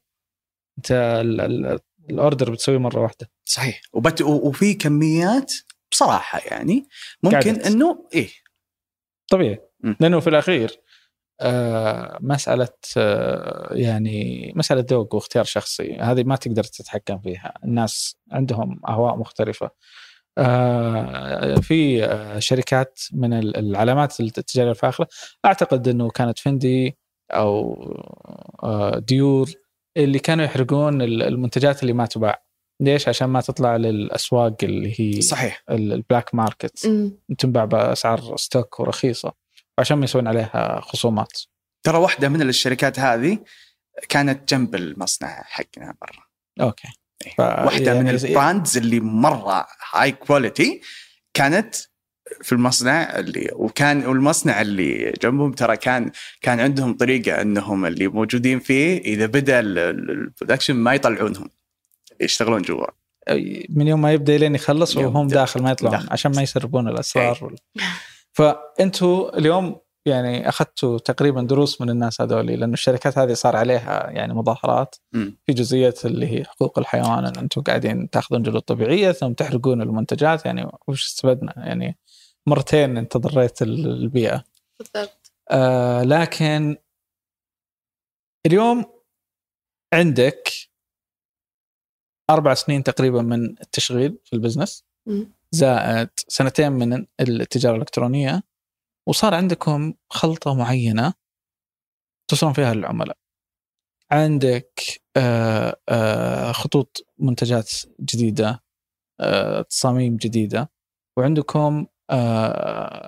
أنت ال- ال- الأوردر بتسويه مرة واحدة. صحيح. وبت... وفي كميات بصراحة يعني ممكن. إنه إيه. طبيعي. م. لأنه في الأخير آه مسألة آه يعني مسألة ذوق واختيار شخصي هذه ما تقدر تتحكم فيها. الناس عندهم أهواء مختلفة. آه في آه شركات من ال- العلامات التجارية الفاخرة. أعتقد إنه كانت فندي أو آه ديور اللي كانوا يحرقون ال- المنتجات اللي ما تباع. ليش؟ عشان ما تطلع للأسواق اللي هي صحيح. ال- ال black market. تنباع بأسعار stock ورخيصة. عشان ما يسوون عليها خصومات. ترى واحدة من الشركات هذه كانت جنب المصنع حقنا برا okay. إيه. ف- واحدة يعني من ال brands اللي مرة high quality كانت في المصنع اللي وكان والمصنع اللي جنبهم ترى كان كان عندهم طريقة إنهم اللي موجودين فيه إذا بدأ ال- ال- ال production ما يطلعونهم. يشتغلون جوا من يوم ما يبدأ لين يخلص وهم. داخل ما يطلعون داخل. عشان ما يسربون الأسرار وال... فأنتوا اليوم يعني أخذتوا تقريبا دروس من الناس هذول لأنه الشركات هذه صار عليها يعني مظاهرات. في جزئيه اللي هي حقوق الحيوان إن أنتم قاعدين تأخذون جلود طبيعية ثم تحرقون المنتجات يعني وش استفدنا يعني مرتين أنت ضريت ال- البيئة بالضبط آه لكن اليوم عندك أربع سنين تقريبا من التشغيل في البزنس. زائد سنتين من التجارة الإلكترونية. وصار عندكم خلطة معينة توصلون فيها للعملاء عندك آه، آه، خطوط منتجات جديدة آه، تصاميم جديدة. وعندكم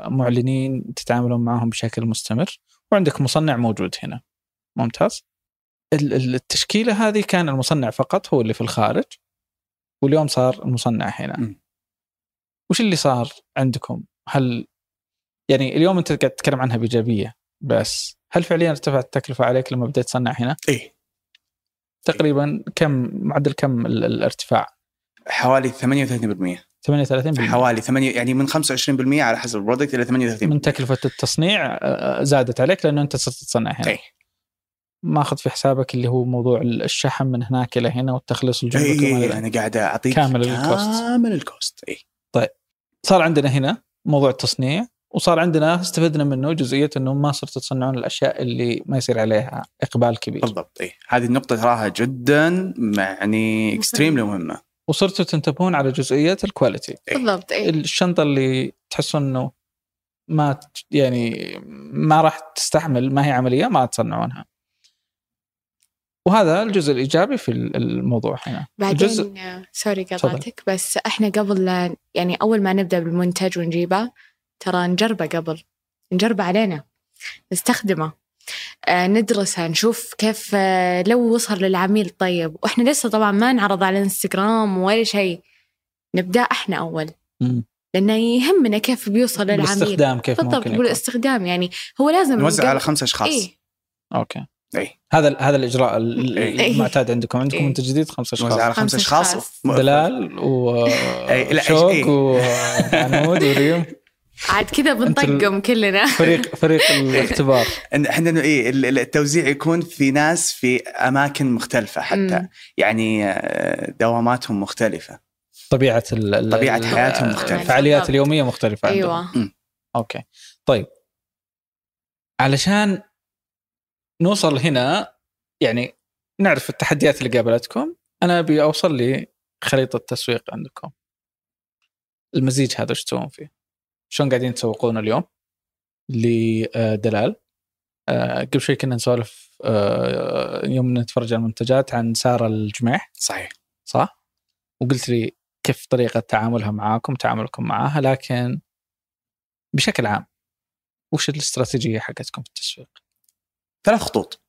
معلنين تتعاملون معهم بشكل مستمر. وعندك مصنع موجود هنا. ممتاز. التشكيلة هذه كان المصنع فقط هو اللي في الخارج واليوم صار المصنع هنا. م. وش اللي صار عندكم؟ هل يعني اليوم أنت قاعد تتكلم عنها بإيجابية بس هل فعليا ارتفعت التكلفة عليك لما بديت تصنع هنا؟ إيه. تقريبا كم معدل كم ال- الارتفاع؟ حوالي 38% 38% حوالي 8 يعني من 25% على حسب البرودكت إلى 38% من تكلفة التصنيع آه، زادت عليك لأنه أنت صرت تصنع هنا. إيه. ماخذ في حسابك اللي هو موضوع الشحن من هناك إلى هنا والتخليص إلى إيه ذلك. أنا قاعد أعطيك كامل ال cost. كامل الكوست اي صار عندنا هنا موضوع التصنيع وصار عندنا استفدنا منه جزئية إنه ما صرتوا تصنعون الأشياء اللي ما يصير عليها إقبال كبير. بالضبط اي هذه النقطة تراها جدا يعني extremely مهمة. وصرتوا تنتبهون على جزئية ال quality إيه. بالضبط اي الشنطة اللي تحسون إنه ما يعني ما راح تستحمل ما هي عملية ما تصنعونها. وهذا الجزء الإيجابي في الموضوع هنا. الجزء بعدين آه، سوري قطعتك بس إحنا قبل لا يعني أول ما نبدأ بالمنتج ونجيبه ترى نجربه قبل. نجربه علينا. نستخدمه. آه ندرسه نشوف كيف آه لو وصل للعميل طيب. وإحنا لسه طبعا ما نعرض على الانستغرام ولا شيء. نبدأ إحنا أول. مم. لأنه يهمنا كيف بيوصل للعميل. بالاستخدام كيف بالضبط ممكن يكون. بالاستخدام يعني. هو لازم نوزع على خمسة أشخاص. إيه. أوكي. إي. هذا هذا الإجراء ال-. المعتاد عندكم. عندكم. منتج جديد خمسة أشخاص. على خمسة خمسة أشخاص. دلال إيه. وعنود وريم. عاد كذا بنطقم كلنا. فريق فريق الاختبار. إحنا إنه إيه ال- ال- التوزيع يكون في ناس في أماكن مختلفة حتى. يعني آه، دواماتهم مختلفة. طبيعة ال- ال- حياتهم مختلفة. الفعاليات. اليومية مختلفة عندهم. أيوه. أوكي. طيب. علشان نوصل هنا يعني نعرف التحديات اللي قابلتكم أنا أبي أوصل لخريطه التسويق عندكم المزيج هذا إيش تسوون فيه؟ شلون قاعدين تسوقون اليوم لدلال آه، قبل شوي كنا نسولف آه، يوم نتفرج على المنتجات عن ساره الجميح صحيح صح؟ وقلت لي كيف طريقة تعاملها معاكم تعاملكم معاها لكن بشكل عام وش الاستراتيجية حقتكم في التسويق؟ ثلاث خطوط.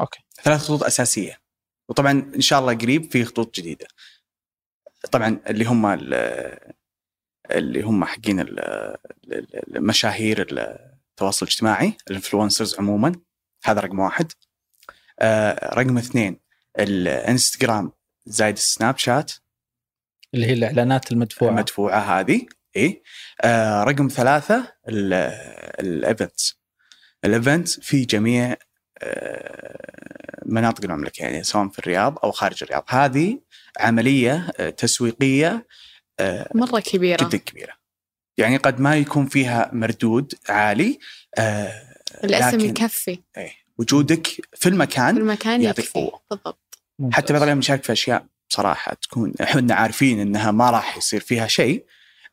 أوكي. ثلاث خطوط أساسية. وطبعا إن شاء الله قريب في خطوط جديدة. طبعا اللي هم ال- اللي هم حقين ال- ال- المشاهير التواصل الاجتماعي ال influencers عموما. هذا رقم واحد. آه، رقم اثنين الانستغرام زايد السناب شات. اللي هي الإعلانات المدفوعة. المدفوعة هذه. اي آه رقم ثلاثة ال events ال events في جميع آه مناطق المملكة يعني سواء في الرياض أو خارج الرياض. هذه عملية آه تسويقية آه مرة كبيرة. جدا كبيرة. يعني قد ما يكون فيها مردود عالي الاسم يكفي. إيه وجودك في المكان في المكان يعطيك يكفي. قوة. بالضبط. حتى بعض الأحيان نشارك في أشياء بصراحه تكون إحنا عارفين إنها ما راح يصير فيها شيء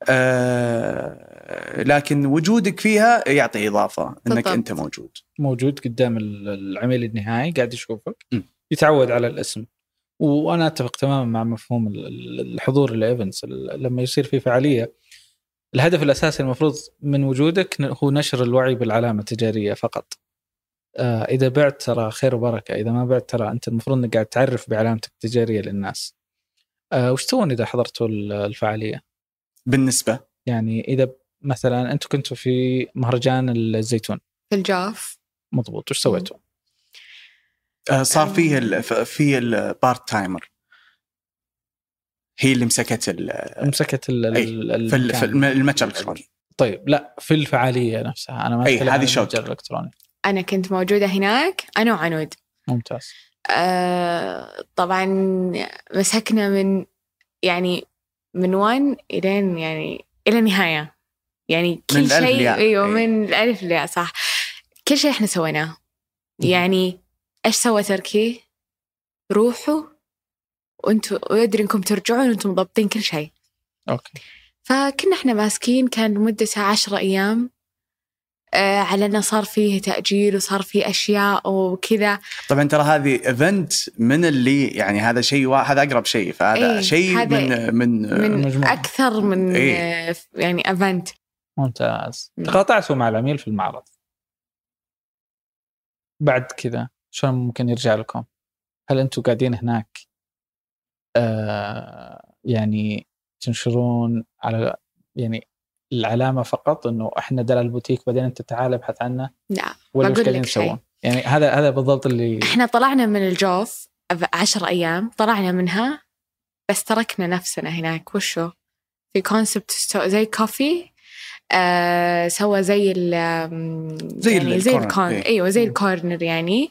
آه لكن وجودك فيها يعطي إضافة إنك بالضبط. أنت موجود موجود قدام ال- العميل النهائي قاعد يشوفك م. يتعود على الاسم وأنا أتفق تماما مع مفهوم ال- ال- الحضور الايفنتس ال- لما يصير في فعالية الهدف الأساسي المفروض من وجودك هو نشر الوعي بالعلامة التجارية فقط. آه إذا بعت ترى خير وبركة، إذا ما بعت ترى أنت المفروض إنك قاعد تعرف بعلامتك التجارية للناس. آه وش تسوون إذا حضرتوا ال- الفعالية؟ بالنسبة. يعني إذا مثلا أنتم كنتوا في مهرجان الزيتون. في الجوف. مضبوط. وش سويتوا؟ آه صار فيه ال- ف- في ال part timer هي اللي مسكت ال- مسكت ال أي، ال- في المتجر الإلكتروني. طيب لا في الفعالية نفسها. أنا ما أتكلم هذه. المتجر الإلكتروني. أنا كنت موجودة هناك. أنا وعنود. ممتاز. آه طبعا مسكنا من يعني من one إلين يعني إلى النهايه يعني كل شيء للياء. أيوه أي. من الألف للياء صح. كل شيء إحنا سويناه. يعني إيش سوى تركي؟ روحوا وأنتم ويدري إنكم ترجعون وأنتم مضبطين كل شيء. أوكي. فكنا إحنا ماسكين كان مدتها عشرة أيام. على إنه صار فيه تأجيل وصار فيه أشياء وكذا طبعا ترى هذه event من اللي يعني هذا شيء هذا أقرب شيء فهذا إيه، شيء هذا من من من مجموعة. أكثر من إيه. آه يعني event ممتاز مم. تقاطعتوا مع العميل في المعرض بعد كذا شلون ممكن يرجع لكم هل أنتم قاعدين هناك آه يعني تنشرون على يعني العلامة فقط إنه إحنا دار البوتيك بعدين أنت تعال ابحث عنه لا ولا بقول قاعدين لك شيء. تسوون؟ يعني هذا هذا بالضبط اللي إحنا طلعنا من الجوف عشر أيام طلعنا منها بس تركنا نفسنا هناك وشو في concept زي كوفي آه سوى زي ال زي يعني زي ال corner، ال corner إيه. إيوه زي مم. ال corner يعني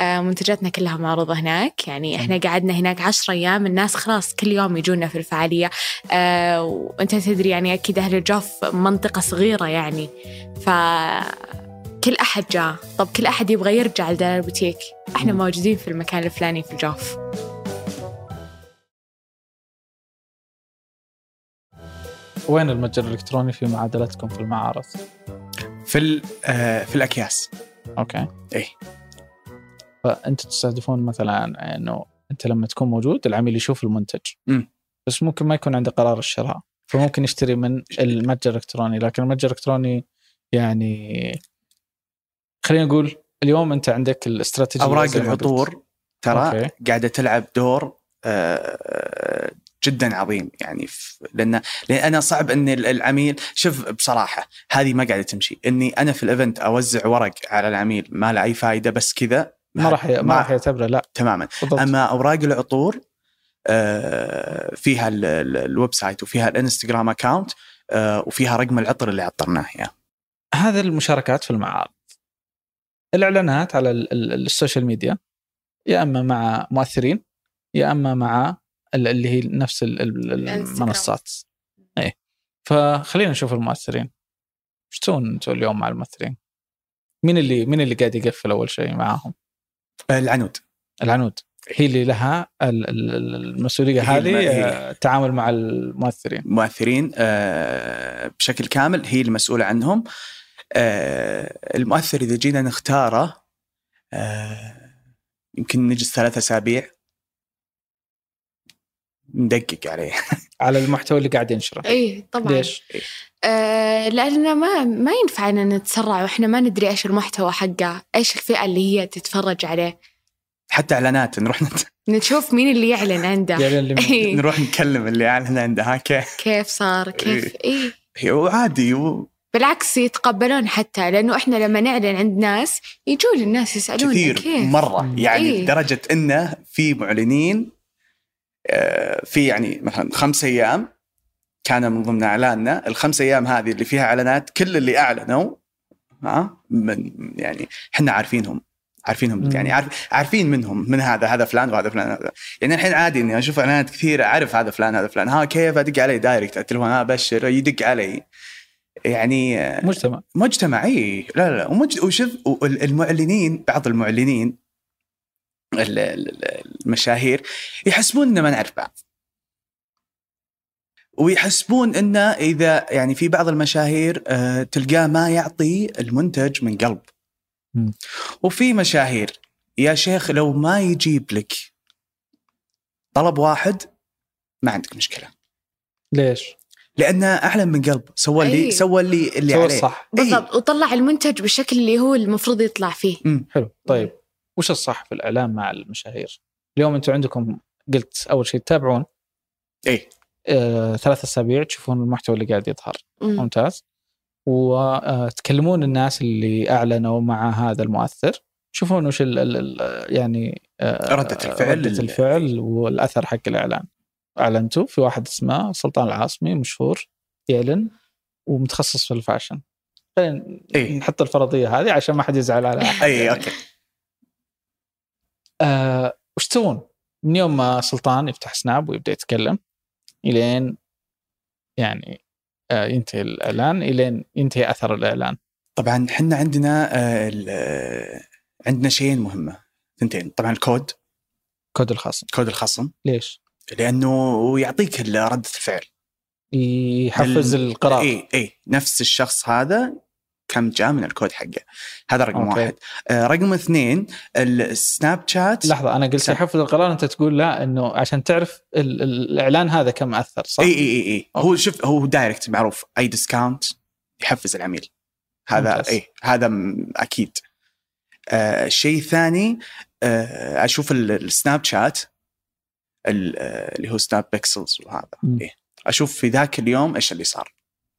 منتجاتنا كلها معروضة هناك. يعني إحنا قعدنا هناك عشر أيام الناس خلاص كل يوم يجونا في الفعالية. آه وأنت تدري يعني أكيد أهل الجوف منطقة صغيرة يعني. ف كل أحد جاء. طب كل أحد يبغى يرجع لدار البوتيك. إحنا مم. موجودين في المكان الفلاني في الجوف. وين المتجر الإلكتروني في معادلتكم في المعارض؟ في ال- آه، في الأكياس. أوكي. إيه. فأنت تستهدفون مثلا إنه أنت لما تكون موجود العميل يشوف المنتج مم. بس ممكن ما يكون عنده قرار الشراء فممكن يشتري من المتجر الإلكتروني لكن المتجر الإلكتروني يعني خلينا نقول اليوم أنت عندك الاستراتيجية أوراق. العطور ترى أوكي. قاعدة تلعب دور آه، جدا عظيم يعني لأن لأن أنا صعب ان ال- العميل شوف بصراحة هذه ما قاعدة تمشي إني أنا في ال event أوزع ورق على العميل ما له أي فائده بس كذا ما راح ي- ما راح يعتبره لا. تماما. بالضبط. أما أوراق العطور آه، فيها ال- ال- ال website وفيها الإنستغرام account آه، وفيها رقم العطر اللي عطرناه اياه هذا المشاركات في المعارض. الإعلانات على ال- ال- ال social media يا أما مع مؤثرين يا أما مع ال- اللي هي نفس ال- ال- الإنستغرام. المنصات. إيه. فخلينا نشوف المؤثرين. إيش تسوون أنتم اليوم مع المؤثرين؟ مين اللي مين اللي قاعد يقفل أول شيء معاهم؟ العنود. العنود. هي اللي لها ال- ال- ال- المسؤولية هذه هي- آه، التعامل مع المؤثرين. مؤثرين آه، بشكل كامل هي المسؤولة عنهم. آه، المؤثر إذا جينا نختاره يمكن نجلس ثلاثة أسابيع. ندقق عليه. على المحتوى اللي قاعد ينشره. إيه طبعا. ليش؟ آه لأننا ما ما ينفع أن نتسرع وإحنا ما ندري إيش المحتوى حقه إيش الفئة اللي هي تتفرج عليه. حتى إعلانات نروح نت- نشوف مين اللي يعلن عنده. اللي. نروح نكلم اللي أعلن عندها كيف؟ كيف صار؟ كيف؟ إيه وعادي و- بالعكس يتقبلون حتى لأنه إحنا لما نعلن عند ناس يجون الناس يسألون كثير كيف؟ مرة. مم. يعني إيه. لدرجة إنه في معلنين آه، في يعني مثلا خمس أيام كان من ضمن إعلاننا. الخمس أيام هذه اللي فيها إعلانات كل اللي أعلنوا ها من يعني إحنا عارفينهم. عارفينهم. يعني عارف عارفين منهم من هذا هذا فلان وهذا فلان هذا. يعني الحين عادي إني أشوف إعلانات كثيرة أعرف هذا فلان هذا فلان. ها كيف أدق علي دايركت؟ على التليفون أبشر يدق علي. يعني مجتمع. مجتمع إي. لا لا لا. وشوف المعلنين بعض المعلنين ال- ال- المشاهير يحسبون ان ما نعرف بعض. ويحسبون إنه إذا يعني في بعض المشاهير آه، تلقاه ما يعطي المنتج من قلب. وفي مشاهير يا شيخ لو ما يجيب لك طلب واحد ما عندك مشكلة ليش؟ لأنه اعلن من قلب سوى اللي أي. سوى اللي اللي سوى عليه الصح إي. بالضبط وطلع المنتج بالشكل اللي هو المفروض يطلع فيه مم. حلو طيب وش الصح في الإعلام مع المشاهير؟ اليوم أنتم عندكم قلت أول شيء تتابعون اي آه، ثلاث أسابيع تشوفون المحتوى اللي قاعد يظهر مم. ممتاز وتكلمون الناس اللي أعلنوا مع هذا المؤثر تشوفون وش ال ال ال يعني آه، ردة الفعل. ردة الفعل والأثر حق الإعلان اعلنتوا في واحد اسمه سلطان العاصمي مشهور يعلن ومتخصص في ال fashion خلينا إيه. نحط الفرضية هذه عشان ما حد يزعل على أحد اي. أوكي آه، وش تسوون؟ من يوم ما سلطان يفتح سناب ويبدأ يتكلم إلين يعني آه، ينتهي الإعلان إلين ينتهي أثر الإعلان. طبعا إحنا عندنا آه، آه، عندنا شيئين مهمة. ثنتين. طبعا الكود. كود الخصم. كود الخصم. ليش؟ لأنه يعطيك ردة الفعل. يحفز القرار. اي اي نفس الشخص هذا كم جاء من الكود حقه هذا رقم أوكي. واحد آه، رقم اثنين السناب شات لحظة أنا قلت سم. يحفز القرار أنت تقول لا إنه عشان تعرف ال- ال- الإعلان هذا كم أثر صح؟ إي إي إي, إي. هو شوف هو direct معروف أي discount يحفز العميل هذا. إي هذا أكيد آه الشيء الثاني آه أشوف ال- السناب شات آه، اللي هو سناب pixels وهذا. إيه. أشوف في ذاك اليوم إيش اللي صار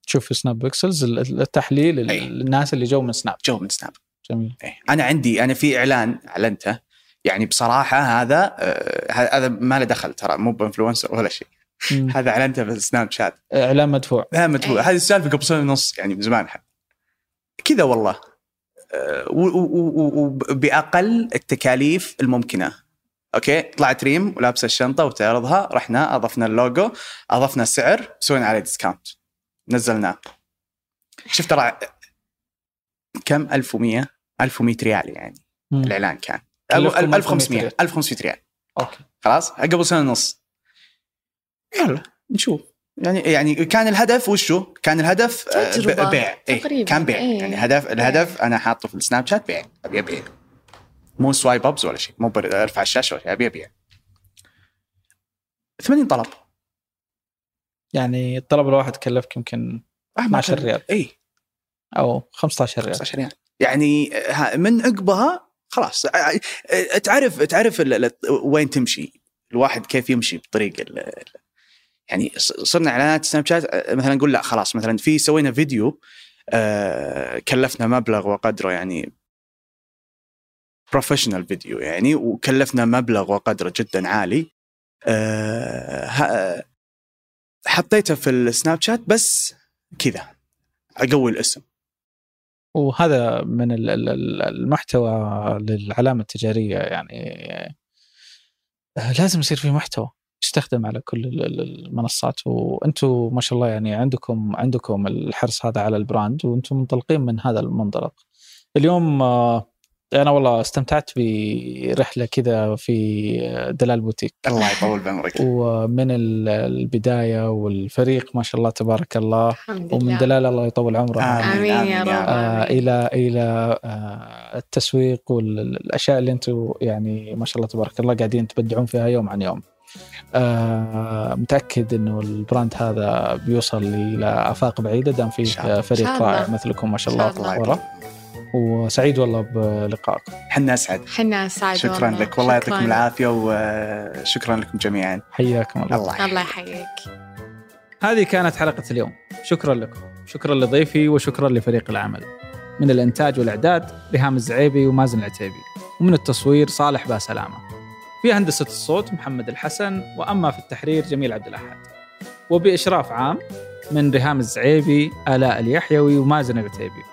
تشوف في سناب pixels ال- التحليل ال- أي. الناس اللي جو من سناب جو من سناب جميل. إيه. أنا عندي أنا في إعلان أعلنته. يعني بصراحة هذا آه هذا ما له دخل ترى مو ب influencer ولا شيء. هذا أعلنته في السناب شات إعلان مدفوع. لا مدفوع. إيه. هذه السالفة قبل سنة ونص يعني من زمان كذا والله. آه، وباقل التكاليف الممكنة. أوكي؟ طلعت ريم ولابسة الشنطة وتعرضها رحنا أضفنا اللوجو أضفنا السعر سوينا عليه discount نزلناه شفت ترى كم؟ 1100 1100 ريال يعني. مم. الإعلان كان. كلفكم 1500 ريال. 1500 ريال. أوكي. خلاص؟ قبل سنة ونص. يلا نشوف. يعني يعني كان الهدف وشو؟ كان الهدف آه، تجربة. بيع. إيه. كان بيع. إيه. يعني هدف الهدف أنا حاطه في السناب شات بيع. أبي أبيع. مو swipe ups ولا شيء. مو أرفع الشاشة ولا شيء. أبي أبيع. 80 طلب. يعني الطلب الواحد كلفك يمكن آه، ما 12 كان- ريال. إي. أو 15 ريال. 15 ريال. يعني من عقبها خلاص. تعرف تعرف وين تمشي؟ الواحد كيف يمشي بطريق يعني صرنا إعلانات سناب شات مثلا نقول لا خلاص مثلا في سوينا فيديو آه، كلفنا مبلغ وقدره يعني professional video يعني وكلفنا مبلغ وقدره جدا عالي. آه، حطيته في السناب شات بس كذا أقوي الاسم. وهذا من ال- ال- ال- المحتوى للعلامة التجارية يعني. آه، لازم يصير في محتوى يستخدم على كل ال- ال- المنصات. وأنتم ما شاء الله يعني عندكم عندكم الحرص هذا على ال brand وأنتم منطلقين من هذا المنطلق. اليوم آه، أنا والله استمتعت برحلة كذا في دلال بوتيك الله يطول بعمرك ومن ال- البداية والفريق ما شاء الله تبارك الله الحمد ومن لله دلال الله يطول عمره آمين يا رب. آه إلى إلى آه التسويق والاشياء اللي أنتم يعني ما شاء الله تبارك الله قاعدين تبدعون فيها يوم عن يوم. آه متأكد إنه البراند هذا بيوصل إلى آفاق بعيدة دام الله. فريق الله. رائع مثلكم ما شاء الله الله. ورا وسعيد والله بلقائكم حنا اسعد حنا سعد شكرا والله. لك. والله يعطيكم. العافية وشكرا لكم جميعا. حياكم الله. الله الله يحييك. يحييك هذه كانت حلقة اليوم. شكرا لكم. شكرا لضيفي وشكرا لفريق العمل. من الإنتاج والإعداد ريهام الزعيبي ومازن العتيبي. ومن التصوير صالح باسلامة في هندسة الصوت محمد الحسن. وأما في التحرير جميل عبد الأحد. وبإشراف عام من ريهام الزعيبي آلاء اليحيوي ومازن العتيبي.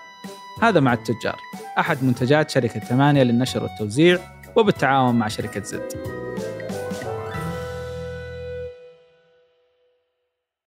هذا مع التجار. أحد منتجات شركة ثمانية للنشر والتوزيع وبالتعاون مع شركة زد.